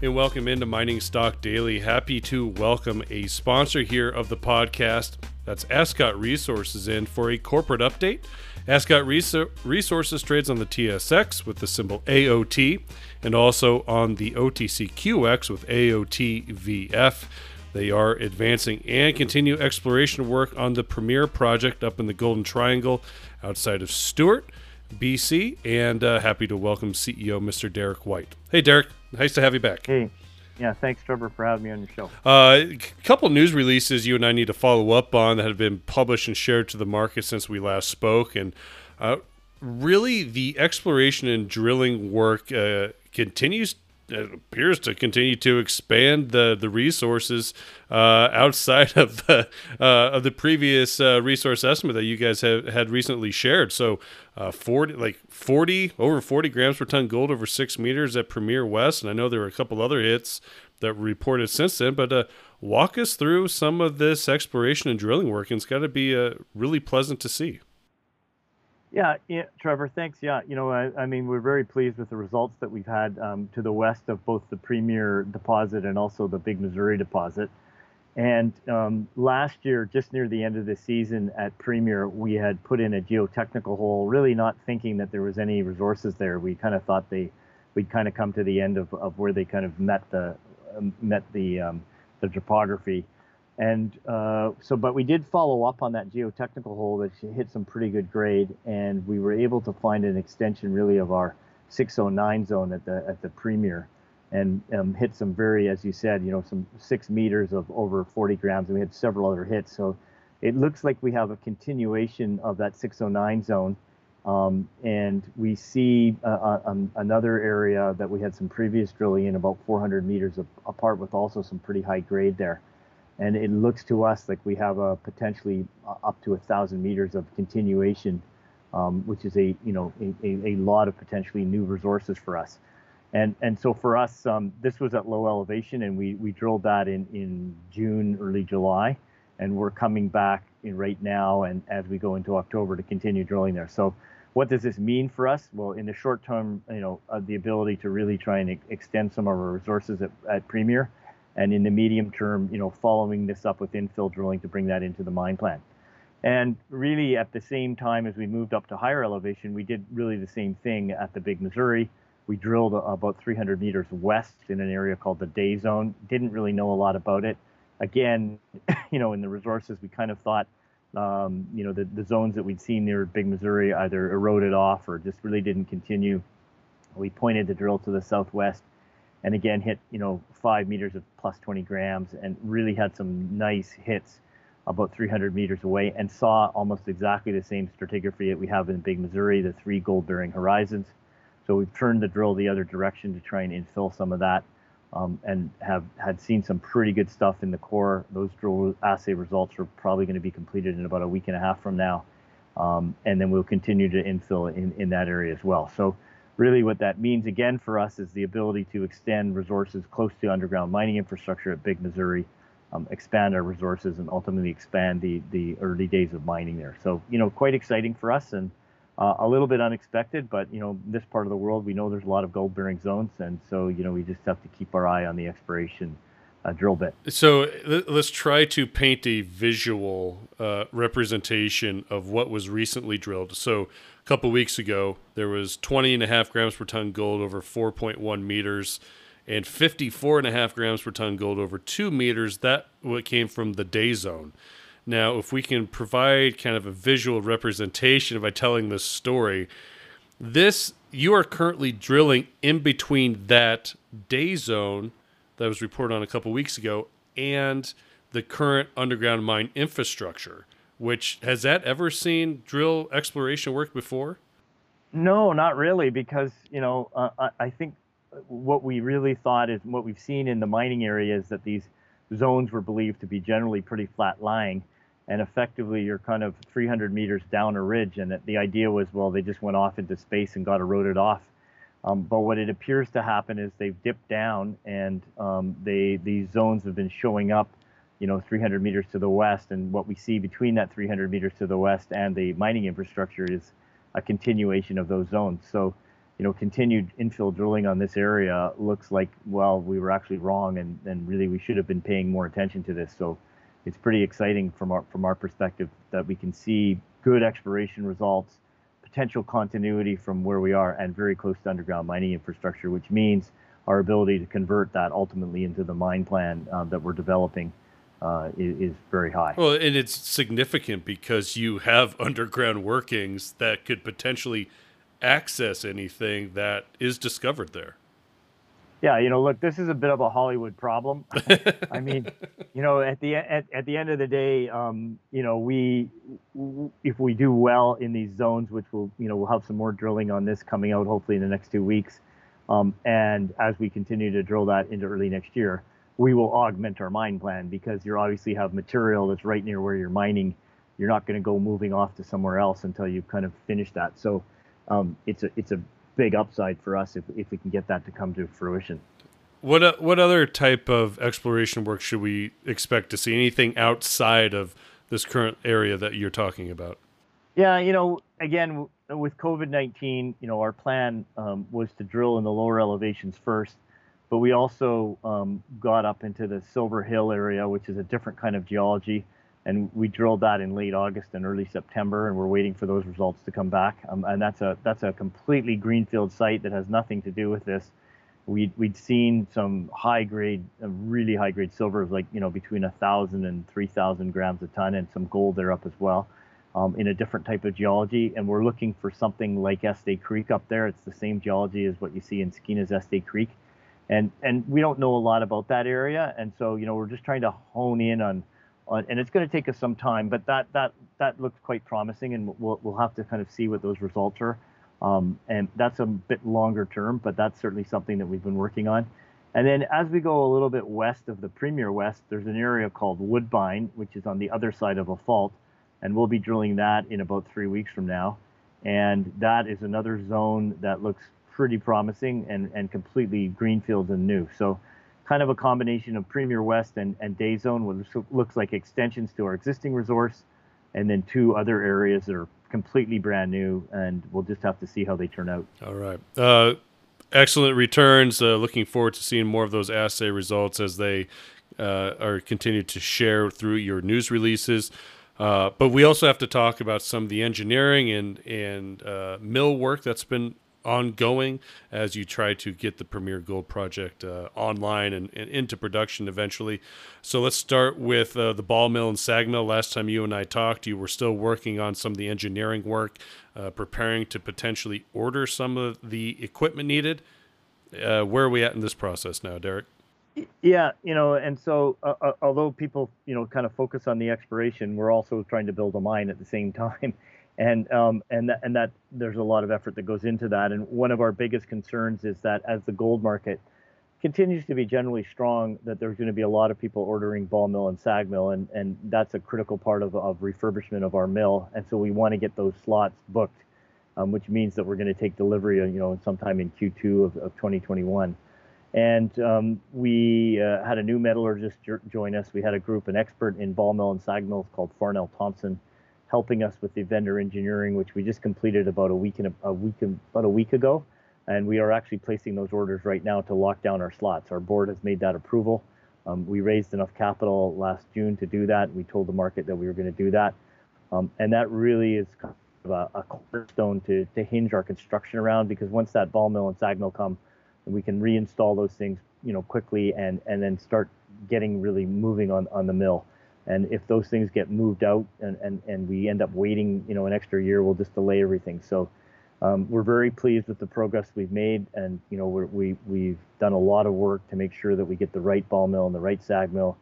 and welcome into Mining Stock Daily. Happy to welcome a sponsor here of the podcast. That's Ascot Resources in for a corporate update. Ascot Resources trades on the TSX with the symbol AOT and also on the OTCQX with AOTVF. They are advancing and continue exploration work on the Premier project up in the Golden Triangle outside of Stewart. BC, and uh, happy to welcome CEO Mr. Derek White. Hey, Derek, nice to have you back. Hey, yeah, thanks, Trevor, for having me on your show. A uh, couple news releases you and I need to follow up on that have been published and shared to the market since we last spoke, and uh, really the exploration and drilling work uh, continues appears to continue to expand the the resources uh, outside of the uh, of the previous uh, resource estimate that you guys have had recently shared. So, uh, forty like forty over forty grams per ton gold over six meters at Premier West, and I know there were a couple other hits that were reported since then. But uh, walk us through some of this exploration and drilling work, and it's got to be uh, really pleasant to see. Yeah, yeah, Trevor, thanks. Yeah, you know, I, I, mean, we're very pleased with the results that we've had um, to the west of both the Premier deposit and also the Big Missouri deposit. And um, last year, just near the end of the season at Premier, we had put in a geotechnical hole, really not thinking that there was any resources there. We kind of thought they, we'd kind of come to the end of, of where they kind of met the, met the, um, the topography. And uh, so, but we did follow up on that geotechnical hole that hit some pretty good grade, and we were able to find an extension really of our 609 zone at the at the Premier, and um, hit some very, as you said, you know, some six meters of over 40 grams, and we had several other hits. So it looks like we have a continuation of that 609 zone. Um, and we see uh, uh, um, another area that we had some previous drilling in about 400 meters apart with also some pretty high grade there and it looks to us like we have a potentially uh, up to a thousand meters of continuation, um, which is a you know a, a, a, lot of potentially new resources for us. And and so for us, um, this was at low elevation, and we we drilled that in in June, early July, and we're coming back right now, and as we go into October to continue drilling there. So. What does this mean for us? Well, in the short term, you know, uh, the ability to really try and extend some of our resources at, at Premier, and in the medium term, you know, following this up with infill drilling to bring that into the mine plan. And really, at the same time as we moved up to higher elevation, we did really the same thing at the Big Missouri. We drilled about 300 meters west in an area called the Day Zone. Didn't really know a lot about it. Again, you know, in the resources, we kind of thought, um, you know, the, the zones that we'd seen near Big Missouri either eroded off or just really didn't continue. We pointed the drill to the southwest and again hit you know five meters of plus 20 grams and really had some nice hits about 300 meters away and saw almost exactly the same stratigraphy that we have in Big Missouri, the three gold bearing horizons. So we've turned the drill the other direction to try and infill some of that um, and have had seen some pretty good stuff in the core. Those drill assay results are probably going to be completed in about a week and a half from now. Um, and then we'll continue to infill in, in that area as well. So really what that means again for us is the ability to extend resources close to underground mining infrastructure at Big Missouri, um, expand our resources, and ultimately expand the the early days of mining there. So you know, quite exciting for us and uh, a little bit unexpected, but you know, this part of the world we know there's a lot of gold-bearing zones, and so you know we just have to keep our eye on the exploration uh, drill bit. So let's try to paint a visual uh, representation of what was recently drilled. So couple weeks ago, there was 20 and a half grams per ton gold over 4.1 meters and 54 and a half grams per ton gold over two meters. That what came from the day zone. Now, if we can provide kind of a visual representation by telling this story, this you are currently drilling in between that day zone that was reported on a couple weeks ago and the current underground mine infrastructure which has that ever seen drill exploration work before? No, not really, because you know uh, I think what we really thought is what we've seen in the mining area is that these zones were believed to be generally pretty flat lying, and effectively you're kind of 300 meters down a ridge, and the idea was well they just went off into space and got eroded off. Um, but what it appears to happen is they've dipped down, and um, they these zones have been showing up you know 300 meters to the west and what we see between that 300 meters to the west and the mining infrastructure is a continuation of those zones so you know, continued infill drilling on this area looks like, well, we were actually wrong, and, and really we should have been paying more attention to this. So it's pretty exciting from our from our perspective that we can see good exploration results, potential continuity from where we are, and very close to underground mining infrastructure, which means our ability to convert that ultimately into the mine plan uh, that we're developing uh, is, is, very high. Well, and it's significant because you have underground workings that could potentially access anything that is discovered there. Yeah, you know, look, this is a bit of a Hollywood problem. I mean, you know, at the at, at the end of the day, um, you know, we if we do well in these zones, which will, you know, we'll have some more drilling on this coming out hopefully in the next two weeks, um, and as we continue to drill that into early next year, we will augment our mine plan because you obviously have material that's right near where you're mining. You're not going to go moving off to somewhere else until you've kind of finished that. So um, it's a it's a big upside for us if, if we can get that to come to fruition. What uh, what other type of exploration work should we expect to see? Anything outside of this current area that you're talking about? Yeah, you know, again with COVID nineteen, you know, our plan um, was to drill in the lower elevations first, but we also um, got up into the Silver Hill area, which is a different kind of geology and we drilled that in late August and early September, and we're waiting for those results to come back. Um, and that's a that's a completely greenfield site that has nothing to do with this. We'd we'd seen some high grade, uh, really high grade silvers, like you know between a thousand and three thousand grams a ton, and some gold there up as well, um, in a different type of geology. And we're looking for something like Eskay Creek up there. It's the same geology as what you see in Skeena's Eskay Creek, and and we don't know a lot about that area, and so you know we're just trying to hone in on uh, and it's going to take us some time, but that that that looks quite promising, and we'll we'll have to kind of see what those results are. Um, and that's a bit longer term, but that's certainly something that we've been working on. And then as we go a little bit west of the Premier West, there's an area called Woodbine, which is on the other side of a fault, and we'll be drilling that in about three weeks from now. And that is another zone that looks pretty promising and, and completely greenfield and new. So kind of a combination of Premier West and, and Day Zone, which looks like extensions to our existing resource, and then two other areas that are completely brand new, and we'll just have to see how they turn out. All right. Uh, excellent returns. Uh, looking forward to seeing more of those assay results as they uh, are continued to share through your news releases. Uh, but we also have to talk about some of the engineering and and uh, mill work that's been ongoing as you try to get the Premier Gold project uh, online and, and, into production eventually. So let's start with uh, the ball mill and sag mill. Last time you and I talked, you were still working on some of the engineering work, uh, preparing to potentially order some of the equipment needed. Uh, where are we at in this process now, Derek? Yeah, you know, and so uh, uh, although people, you know, kind of focus on the exploration, we're also trying to build a mine at the same time and um, and that, and that there's a lot of effort that goes into that. And one of our biggest concerns is that as the gold market continues to be generally strong, that there's going to be a lot of people ordering ball mill and sag mill, and and that's a critical part of, of refurbishment of our mill. And so we want to get those slots booked, um, which means that we're going to take delivery, you know, sometime in Q2 of, of 2021. And um, we uh, had a new metallurgist join us. We had a group, an expert in ball mill and sag mills called Farnell Thompson helping us with the vendor engineering, which we just completed about a week and a, week about a week ago, and we are actually placing those orders right now to lock down our slots. Our board has made that approval. Um, we raised enough capital last June to do that. We told the market that we were going to do that, um, and that really is kind of a, a cornerstone to to hinge our construction around because once that ball mill and sag mill come, we can reinstall those things, you know, quickly and and then start getting really moving on on the mill. And if those things get moved out and, and, and we end up waiting, you know, an extra year, we'll just delay everything. So um, we're very pleased with the progress we've made, and you know, we're, we we've done a lot of work to make sure that we get the right ball mill and the right sag mill.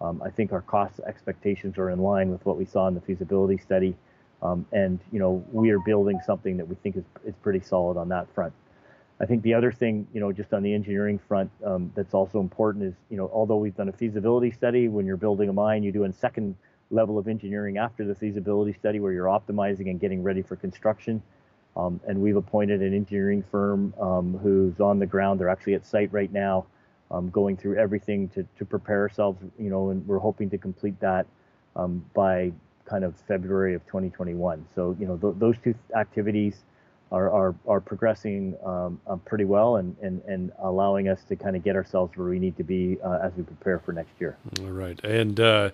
Um, I think our cost expectations are in line with what we saw in the feasibility study, um, and you know, we are building something that we think is is pretty solid on that front. I think the other thing, you know, just on the engineering front, um, that's also important is, you know, although we've done a feasibility study, when you're building a mine, you do a second level of engineering after the feasibility study where you're optimizing and getting ready for construction. Um, and we've appointed an engineering firm um, who's on the ground. They're actually at site right now, um, going through everything to, to prepare ourselves, you know, and we're hoping to complete that um, by kind of February of 2021. So, you know, th- those two activities are, are, are progressing um, uh, pretty well and, and, and allowing us to kind of get ourselves where we need to be uh, as we prepare for next year. All right. And uh,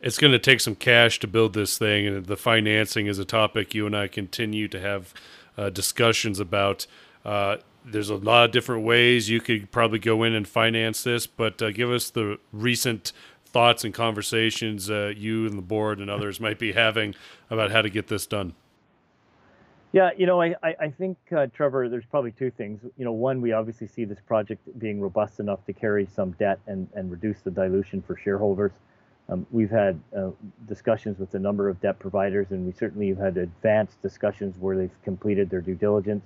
it's going to take some cash to build this thing, and the financing is a topic you and I continue to have uh, discussions about. Uh, there's a lot of different ways you could probably go in and finance this, but uh, give us the recent thoughts and conversations you and the board and others might be having about how to get this done. Yeah, you know, I, I think, uh, Trevor, there's probably two things. You know, one, we obviously see this project being robust enough to carry some debt and, and reduce the dilution for shareholders. Um, we've had uh, discussions with a number of debt providers, and we certainly have had advanced discussions where they've completed their due diligence.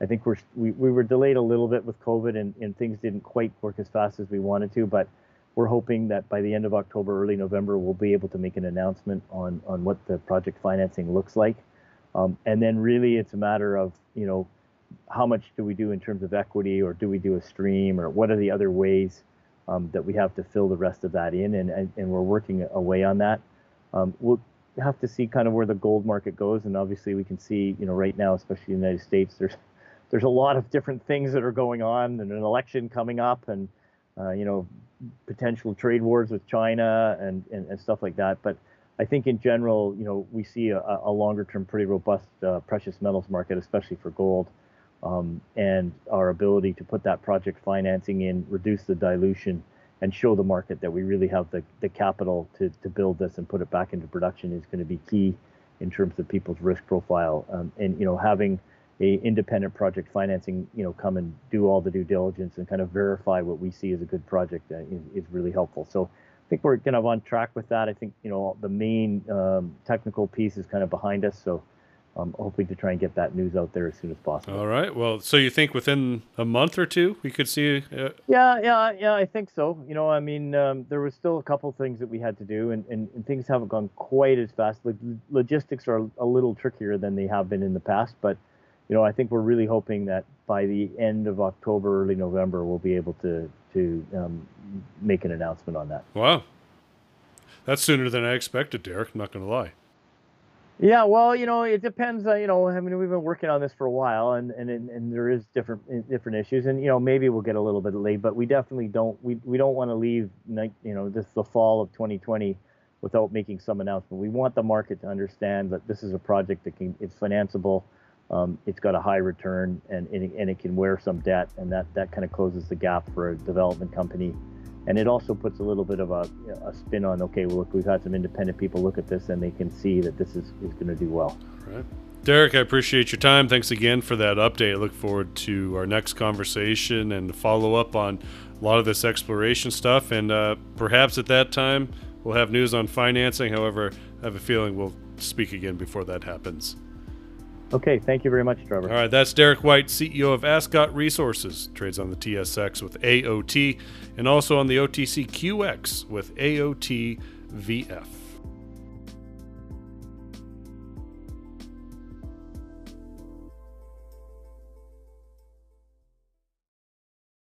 I think we're, we, we were delayed a little bit with COVID, and, and things didn't quite work as fast as we wanted to, but we're hoping that by the end of October, early November, we'll be able to make an announcement on, on what the project financing looks like. Um, and then really it's a matter of, you know, how much do we do in terms of equity or do we do a stream or what are the other ways um, that we have to fill the rest of that in? And, and, and we're working away on that. Um, we'll have to see kind of where the gold market goes. And obviously we can see, you know, right now, especially in the United States, there's, there's a lot of different things that are going on and an election coming up and, uh, you know, potential trade wars with China and, and, and stuff like that. But I think in general, you know, we see a, a longer term, pretty robust uh, precious metals market, especially for gold, um, and our ability to put that project financing in, reduce the dilution, and show the market that we really have the, the capital to, to build this and put it back into production is going to be key in terms of people's risk profile. Um, and you know, having a independent project financing, you know, come and do all the due diligence and kind of verify what we see as a good project uh, is, is really helpful. So think we're kind of on track with that. I think you know the main um, technical piece is kind of behind us, so I'm hoping to try and get that news out there as soon as possible. All right. Well, so you think within a month or two we could see? Uh... Yeah, yeah, yeah. I think so. You know, I mean, um, there was still a couple things that we had to do, and, and, and things haven't gone quite as fast. Like logistics are a little trickier than they have been in the past, but you know, I think we're really hoping that by the end of October, early November, we'll be able to to um, make an announcement on that. Wow, that's sooner than I expected, Derek. I'm not going to lie. Yeah, well, you know, it depends. Uh, you know, I mean, we've been working on this for a while, and and and there is different different issues, and you know, maybe we'll get a little bit late, but we definitely don't. We we don't want to leave, you know, this the fall of 2020 without making some announcement. We want the market to understand that this is a project that can it's financeable um, it's got a high return and, and, it, and it can wear some debt, and that, that kind of closes the gap for a development company. And it also puts a little bit of a, a spin on, okay, well, look, we've had some independent people look at this and they can see that this is, is going to do well. Right. Derek, I appreciate your time. Thanks again for that update. I look forward to our next conversation and follow up on a lot of this exploration stuff. And uh, perhaps at that time, we'll have news on financing. However, I have a feeling we'll speak again before that happens. Okay, thank you very much, Trevor. All right, that's Derek White, CEO of Ascot Resources, trades on the TSX with AOT, and also on the OTCQX with AOT VF.